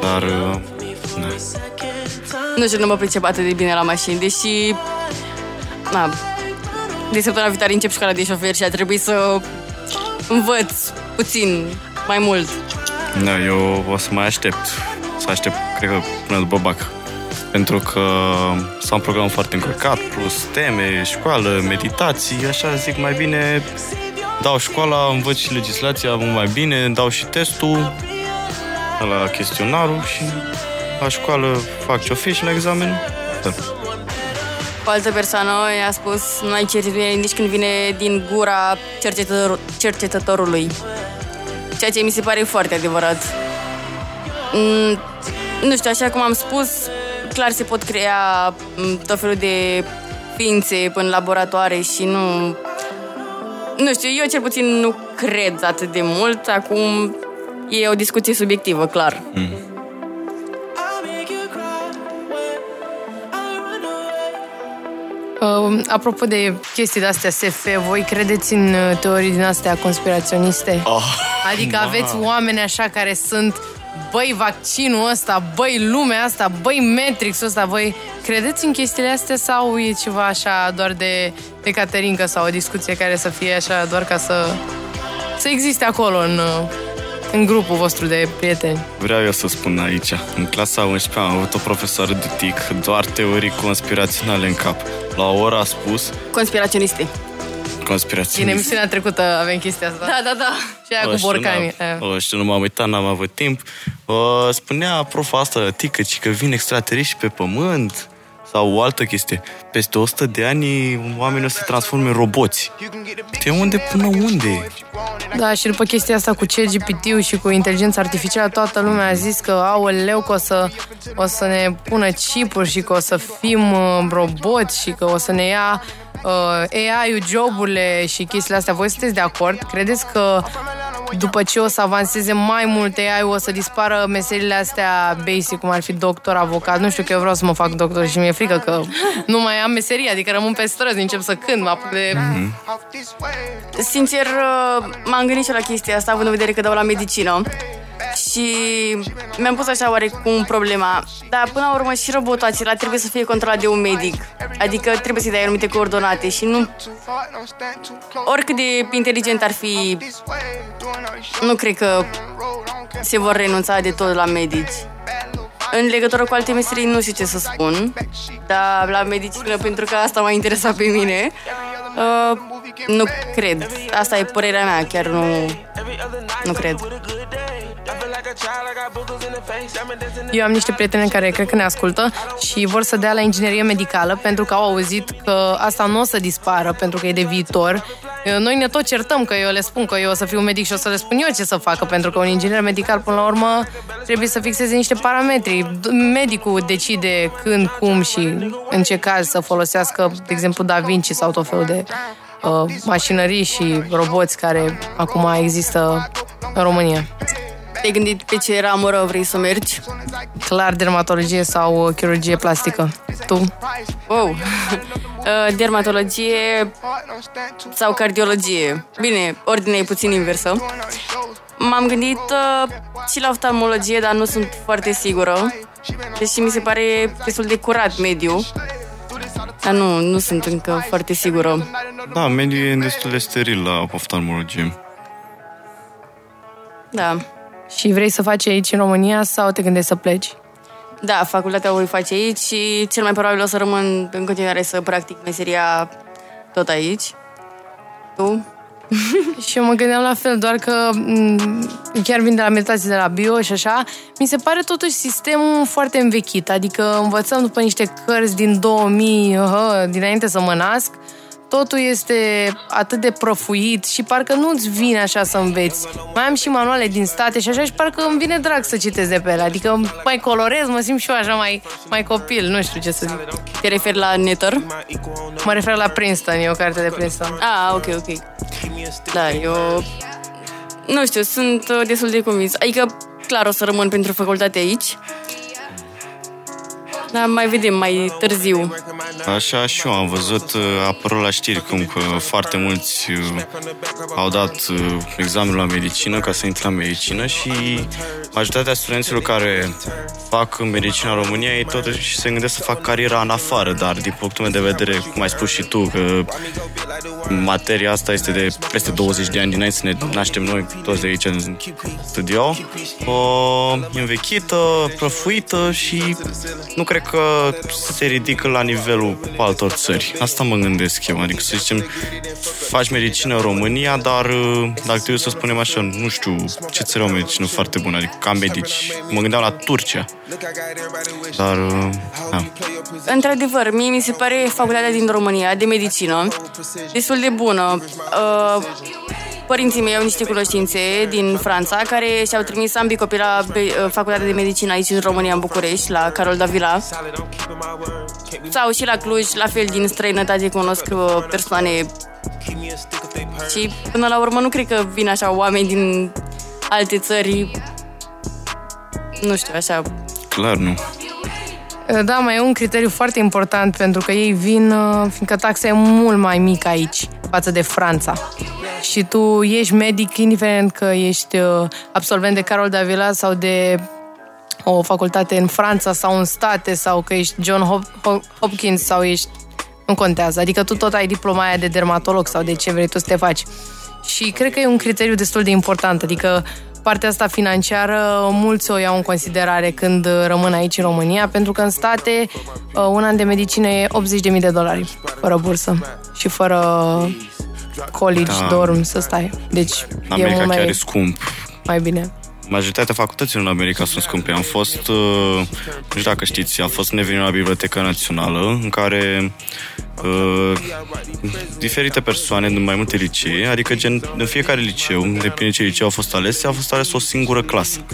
Dar, uh, na. Nu știu, nu mă pricep atât de bine la mașini, deși... Na, de săptămâna viitoare încep școala de șofer și a trebuit să învăț puțin mai mult. Da, eu o să mai aștept. Să aștept, cred că, până după bac. Pentru că s-a un program foarte încărcat, plus teme, școală, meditații, așa zic, mai bine dau școala, învăț și legislația mult mai bine, dau și testul la chestionarul și la școală fac ce-o fi și la examen. Da. O altă persoană i-a spus nu ai certitudine nici când vine din gura cercetător- cercetătorului. Ceea ce mi se pare foarte adevărat. Mm, nu știu, așa cum am spus, clar se pot crea mm, tot felul de ființe în laboratoare și nu... Nu știu, eu cel puțin nu cred atât de mult. Acum, E o discuție subiectivă, clar. Uh, apropo de chestii de-astea SF, voi credeți în uh, teorii din astea conspiraționiste? Oh, Adică aveți oameni așa care sunt băi, vaccinul ăsta, băi, lumea asta, băi, Matrix-ul ăsta, voi credeți în chestiile astea sau e ceva așa doar de, de caterincă sau o discuție care să fie așa doar ca să, să existe acolo în, uh, în grupul vostru de prieteni? Vreau eu să spun aici. În clasa 11 am avut o profesoară de TIC, doar teorii conspiraționale în cap. La o oră a spus Conspiraționiste. Din conspiraționist. emisiunea trecută avem chestia asta. Da, da, da. Și aia cu borcanii. Eh. O, știu, nu m-am uitat, n-am avut timp. Uh, spunea profa asta, tică, ci că vin extraterestri pe pământ sau o altă chestie. Peste 100 de ani oamenii o să se transforme în roboți. De unde până unde? Da, și după chestia asta cu CGPT-ul și cu inteligența artificială, toată lumea a zis că, aoleu, că o să, o să ne pună chipuri și că o să fim uh, roboți și că o să ne ia uh, AI-ul joburile și chestiile astea. Voi sunteți de acord? Credeți că după ce o să avanseze mai mult AI-ul, o să dispară meserile astea basic, cum ar fi doctor, avocat? Nu știu că eu vreau să mă fac doctor și mi-e frică că nu mai am meserie, adică rămân pe străzi, încep să cânt, mă apuc de... Sincer, uh, m-am gândit și la chestia asta, având în vedere că dau la medicină. Și mi-am pus așa oarecum problema. Dar până la urmă și robotul acela trebuie să fie controlat de un medic. Adică trebuie să-i dai anumite coordonate și nu... Oricât de inteligent ar fi, nu cred că se vor renunța de tot la medici. În legătură cu alte meserii nu știu ce să spun, dar la medicină, pentru că asta m-a interesat pe mine, uh, nu cred. Asta e părerea mea, chiar nu, nu cred. Eu am niște prietene care cred că ne ascultă și vor să dea la inginerie medicală pentru că au auzit că asta nu o să dispară pentru că e de viitor. Noi ne tot certăm că eu le spun că eu o să fiu medic și o să le spun eu ce să facă pentru că un inginer medical până la urmă trebuie să fixeze niște parametri. Medicul decide când, cum și în ce caz să folosească, de exemplu, Da Vinci sau tot felul de uh, mașinării și roboți care acum există în România. Te-ai gândit pe ce ramură vrei să mergi? Clar dermatologie sau uh, chirurgie plastică. Tu? Wow! (laughs) Uh, Dermatologie sau cardiologie. Bine, ordinea e puțin inversă. M-am gândit uh, și la oftalmologie, dar nu sunt foarte sigură. Deși mi se pare destul de curat mediu. Dar nu, nu sunt încă foarte sigură. Da, mediul e destul de steril la oftalmologie. Da. Și vrei să faci aici în România sau te gândești să pleci? Da, facultatea o voi face aici și cel mai probabil o să rămân în continuare să practic meseria tot aici. Tu? (laughs) Și eu mă gândeam la fel, doar că m, chiar vin de la meditație de la bio și așa, mi se pare totuși sistemul foarte învechit, adică învățăm după niște cărți din 2000, uh, dinainte să mă nasc, totul este atât de prăfuit și parcă nu-ți vine așa să înveți. Mai am și manuale din state și așa și parcă îmi vine drag să citesc de pe ele, adică mai colorez, mă simt și eu așa mai, mai copil, nu știu ce să zic. Te referi la Netter? Mă refer la Princeton, e o carte de Princeton. Ah, ok, ok. Da, eu... Nu știu, sunt uh, destul de convins. Adică, clar, o să rămân pentru facultate aici. Dar mai vedem mai târziu. Așa și eu am văzut, uh, a apărut la știri cum că foarte mulți uh, au dat uh, examenul la medicină ca să intre la medicină și majoritatea studenților care fac medicina în România ei totuși se gândesc să fac cariera în afară, dar din punctul meu de vedere, cum ai spus și tu, că materia asta este de peste 20 de ani dinainte să ne naștem noi toți de aici în studio, o învechită, prăfuită și nu cred că se ridică la nivelul altor țări. Asta mă gândesc eu, adică să zicem, faci medicină în România, dar dacă trebuie să spunem așa, nu știu ce țări au medicină foarte bună, adică ca medici. Mă gândeam la Turcia. Dar, da. Într-adevăr, mie mi se pare facultatea din România de medicină destul de bună. Uh, Părinții mei au niște cunoștințe din Franța care și-au trimis ambii copii la be- uh, facultatea de medicină aici în România, în București, la Carol Davila. Sau și la Cluj, la fel din străinătate cunosc uh, persoane și până la urmă nu cred că vin așa oameni din alte țări, nu știu, așa, Clar, nu. Da, mai e un criteriu foarte important pentru că ei vin, uh, fiindcă taxa e mult mai mică aici față de Franța. Și tu ești medic, indiferent că ești uh, absolvent de Carol de Avila sau de o facultate în Franța sau în state sau că ești John Hop- Hop- Hopkins sau ești... Nu contează. Adică tu tot ai diploma aia de dermatolog sau de ce vrei tu să te faci. Și cred că e un criteriu destul de important. Adică partea asta financiară mulți o iau în considerare când uh, rămân aici în România, pentru că în state uh, un an de medicină e 80.000 de dolari fără bursă și fără college, Da. dorm, să stai. Deci În e America mult chiar e mai, scump. mai bine. Majoritatea facultăților în America sunt scumpe. Am fost, uh, nu știu dacă știți, am fost în eveniment la Biblioteca Națională, în care uh, diferite persoane din mai multe licee, adică gen, în fiecare liceu, depinde ce liceu a fost ales, a fost ales o singură clasă.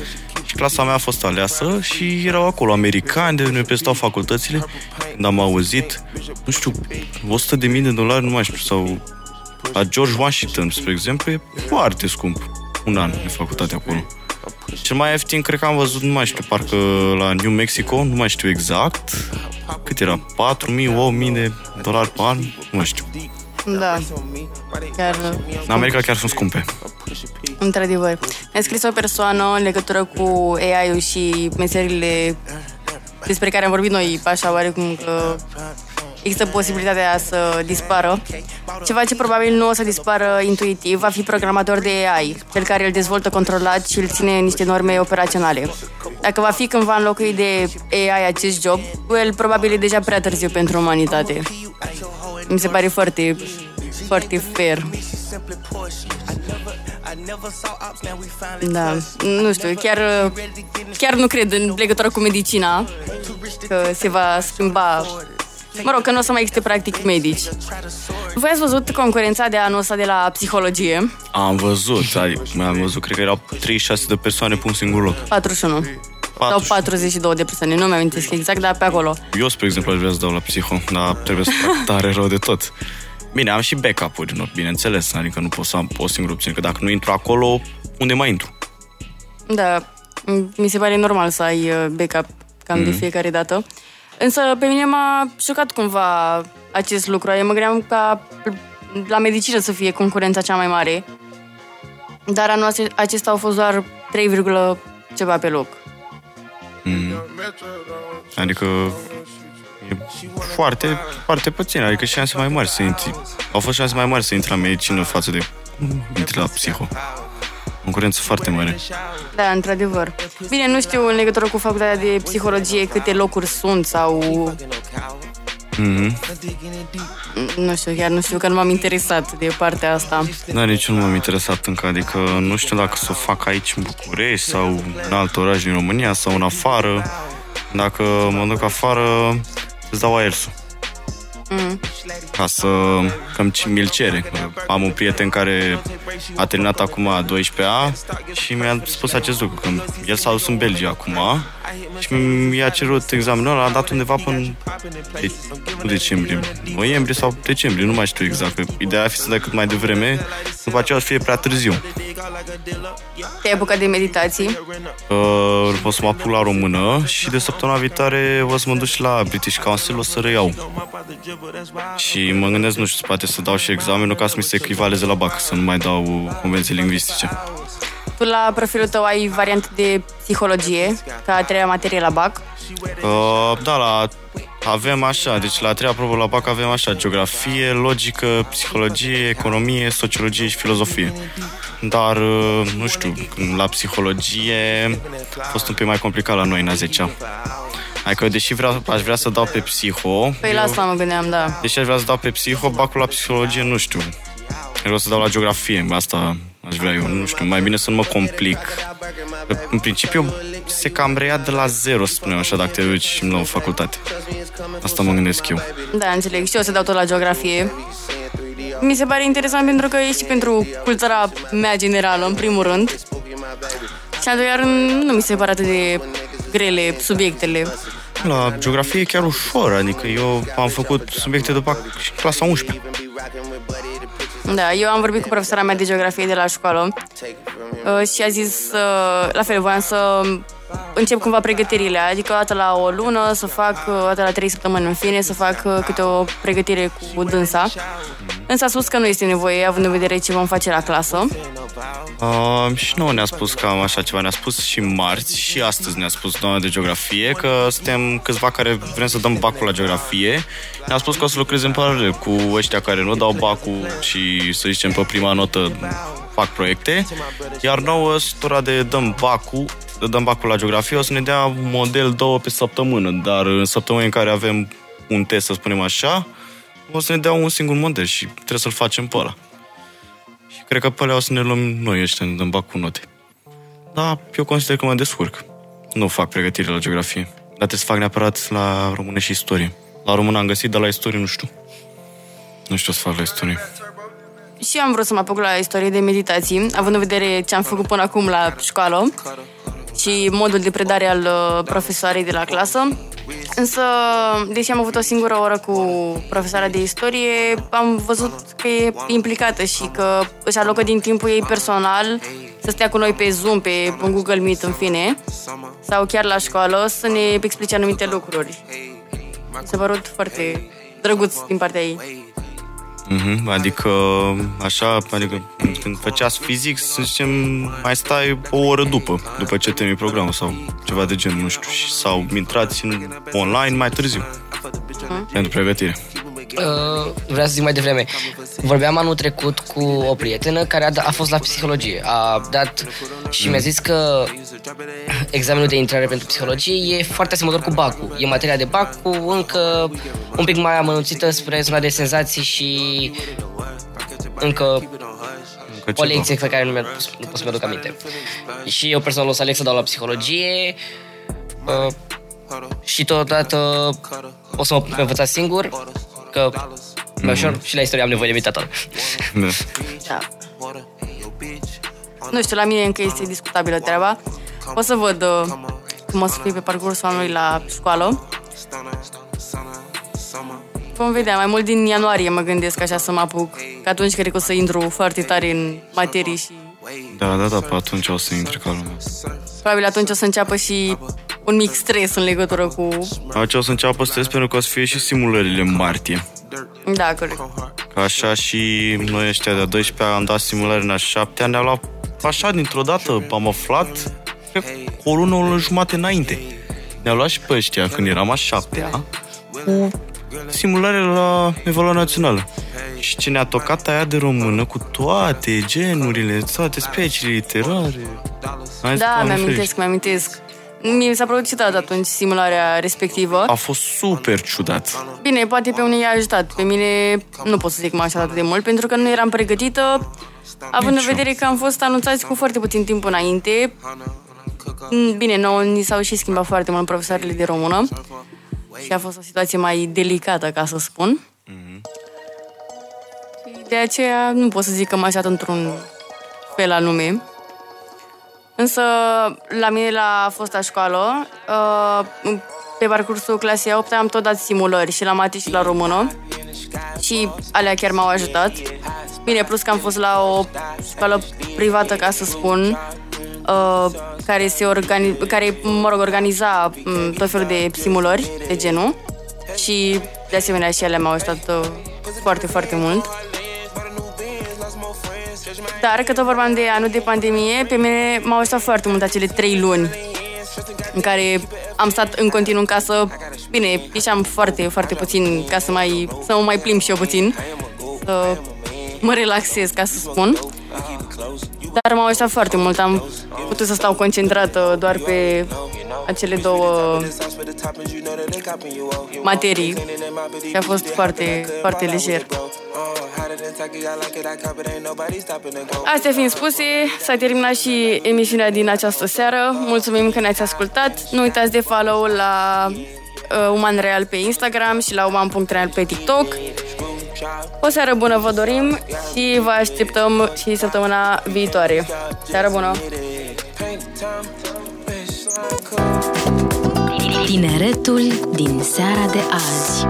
Și clasa mea a fost aleasă și erau acolo americani de ne prestau facultățile. Când am auzit, nu știu, 100 de mii de dolari, nu mai știu, sau la George Washington, spre exemplu, e foarte scump. Un an de facultate acolo. Cel mai ieftin, cred că am văzut, nu mai știu, parcă la New Mexico, nu mai știu exact, cât era, 4.000, 8.000 de dolari pe an, nu mai știu. da, chiar În America chiar sunt scumpe. Într-adevăr. Mi-a scris o persoană în legătură cu AI-ul și meserile despre care am vorbit noi, așa oarecum că există posibilitatea să dispară. Ceva ce probabil nu o să dispară intuitiv va fi programator de AI, cel care îl dezvoltă controlat și îl ține în niște norme operaționale. Dacă va fi cândva înlocuit de AI acest job, el probabil e deja prea târziu pentru umanitate. Mi se pare foarte, foarte fair. Da, nu știu, chiar, chiar nu cred în legătură cu medicina că se va schimba Mă rog, că nu o să mai existe practic medici. Voi ați văzut concurența de anul ăsta de la psihologie? Am văzut, adică, am văzut, cred că erau 36 de persoane pe un singur loc. 41. Sau 42 de persoane, nu mi-am exact, dar pe acolo. Eu, spre exemplu, aș vrea să dau la psiho, dar trebuie să fac tare rău de tot. Bine, am și backup-uri, nu, bineînțeles, adică nu pot să am o singură opțiune, că dacă nu intru acolo, unde mai intru? Da, m- mi se pare normal să ai uh, backup cam de fiecare dată. Însă pe mine m-a șocat cumva acest lucru. Eu mă gândeam ca la medicină să fie concurența cea mai mare. Dar anul ace- acesta au fost doar 3, virgulă ceva pe loc. Adică e foarte, foarte puțin, adică șanse mai mari să intri. Au fost șanse mai mari să intri la medicină față de intri la psiho. Concurență foarte mare. Da, într-adevăr. Bine, nu știu în legătură cu facultatea de psihologie câte locuri sunt sau... Mhm. Nu știu, chiar nu știu că nu m-am interesat de partea asta. Da, nici eu nu m-am interesat încă, adică nu știu dacă să o fac aici în București sau în alt oraș din România sau în afară. Dacă mă duc afară, îți dau aersul. Mm. Ca să... că mi-l cere. Am un prieten care a terminat acum 12A și mi-a spus acest lucru, că el s-a dus în Belgia acum și mi-a cerut examenul ăla, a dat undeva până de, nu decembrie, noiembrie sau decembrie, nu mai știu exact. Că Ideea ar fi să dai cât mai devreme, după aceea o să fie prea târziu. Te-ai apucat de meditații? Uh, o să mă apuc la română și de săptămâna viitoare o să mă duc și la British Council, o să reiau. Și mă gândesc, nu știu, poate să dau și examenul ca să mi se echivaleze la BAC, să nu mai dau convenții lingvistice. Tu la profilul tău ai variante de psihologie, ca a treia materie la BAC. Uh, da, la, avem așa, deci la a treia probă la BAC avem așa, geografie, logică, psihologie, economie, sociologie și filozofie. Dar, uh, nu știu, la psihologie a fost un pic mai complicat la noi în a 10 Adică, deși vreau, aș vrea să dau pe psiho, Păi la asta mă gândeam, da. deși aș vrea să dau pe psiho, bacul la psihologie, nu știu. Vreau să dau la geografie, asta aș vrea eu, nu știu, mai bine să nu mă complic. În principiu, se cam reia de la zero, să spunem așa, dacă te duci la o facultate. Asta mă gândesc eu. Da, înțeleg. Și eu o să dau tot la geografie. Mi se pare interesant pentru că e și pentru cultura mea generală, în primul rând. Și a doua rând, nu mi se pare atât de grele subiectele. La geografie e chiar ușor, adică eu am făcut subiecte de bac și în clasa 11. Da, eu am vorbit cu profesora mea de geografie de la școală. Uh, și a zis, uh, la fel, voiam să încep cumva pregătirile, adică o dată la o lună să fac, uh, o dată la trei săptămâni în fine, să fac uh, câte o pregătire cu dânsa. Însă a spus că nu este nevoie, având în vedere ce vom face la clasă. Uh, și nouă ne-a spus cam așa ceva, ne-a spus și marți și astăzi ne-a spus doamna de geografie că suntem câțiva care vrem să dăm bacul la geografie. Ne-a spus că o să lucreze în paralel cu ăștia care nu dau bacul și să zicem pe prima notă fac proiecte, iar nouă stora de dăm bacul de dăm bacul la geografie, o să ne dea un model două pe săptămână, dar în săptămâni în care avem un test, să spunem așa, o să ne dea un singur model și trebuie să-l facem pe ăla. Și cred că pe alea o să ne luăm noi ăștia, ne dăm bac cu note. Da, eu consider că mă descurc. Nu fac pregătire la geografie. Dar trebuie să fac neapărat la română și istorie. La română am găsit, dar la istorie nu știu. Nu știu să fac la istorie. Și eu am vrut să mă apuc la istorie de meditații, având în vedere ce am făcut până acum la școală și modul de predare al uh, profesoarei de la clasă. Însă, deși am avut o singură oră cu profesoara de istorie, am văzut că e implicată și că își alocă din timpul ei personal să stea cu noi pe Zoom, pe un Google Meet, în fine, sau chiar la școală, să ne explice anumite lucruri. Mi s-a părut foarte drăguț din partea ei. Mhm, adică, așa, adică când făceați fizic, să zicem, mai stai o oră după, după ce termini programul sau ceva de genul, nu știu, și- sau intrați în online mai târziu pentru pregătire. Uh, vreau să zic mai devreme. Vorbeam anul trecut cu o prietenă care a, da- a fost la psihologie. A dat și mi-a zis că examenul de intrare pentru psihologie e foarte asemănător cu bacul. E materia de bac cu încă un pic mai amănunțită spre zona de senzații și încă Încă o ceva. lecție pe care nu, mi-a, nu pot să mi-aduc aminte. Și eu personal o să aleg să dau la psihologie uh, și totodată o să mă pot învăța singur că mai ușor și la istorie am nevoie de meditator. Da. Da. Nu știu, la mine încă este discutabilă treaba. O să văd uh, cum o să fie pe parcursul anului la școală. Vom vedea, mai mult din ianuarie mă gândesc așa să mă apuc. Că atunci cred că o să intru foarte tare în materii și Da, da, da, pe atunci o să intre ca lumea. probabil atunci o să înceapă și un mic stres în legătură cu... Aici o să înceapă stres pentru că o să fie și simulările în martie. Da, corect. Ca așa și noi ăștia de 12 am dat simulări în a 7 ne-a luat așa dintr-o dată, am aflat cred, cu o lună, o lună jumate înainte. Ne-a luat și pe ăștia când eram a 7 cu simulare la evaluare națională. Și ce ne-a tocat aia de română cu toate genurile, toate speciile literare. Hai să Da, Doamne mi-amintesc, mi-amintesc. Mi s-a părut ciudat atunci simularea respectivă. A fost super ciudat. Bine, poate pe unii i-a ajutat. Pe mine nu pot să zic că m-a ajutat atât de mult, pentru că nu eram pregătită, având în vedere că am fost anunțați cu foarte puțin timp înainte. Mm, Bine, nouă ni s-au și schimbat foarte mult profesoarele de română și a fost o situație mai delicată, ca să spun. De aceea nu pot să zic că m-a ajutat într-un fel anume. Însă, la mine la fosta școală, uh, pe parcursul clasei 8 am tot dat simulări și la mate și la română și alea chiar m-au ajutat. Bine, plus că am fost la o școală privată, ca să spun, uh, care, se organi- care, mă rog, organiza m, tot felul de simulări de genul și, de asemenea, și ele m-au ajutat uh, foarte, foarte mult. Dar, că tot vorbeam de anul de pandemie, pe mine m-au ajutat foarte mult acele trei luni în care am stat în continuu în casă. Bine, ieșeam foarte, foarte puțin ca să, mai, să mă mai plimb și eu puțin. Să mă relaxez, ca să spun. Dar m-au ajutat foarte mult. Am putut să stau concentrată doar pe acele două materii și a fost foarte, foarte lejer. Astea fiind spuse, s-a terminat și emisiunea din această seară. Mulțumim că ne-ați ascultat. Nu uitați de follow la uh, Uman Real pe Instagram și la uman.real pe TikTok. O seară bună vă dorim și vă așteptăm și săptămâna viitoare. Seară bună! Tineretul din seara de azi.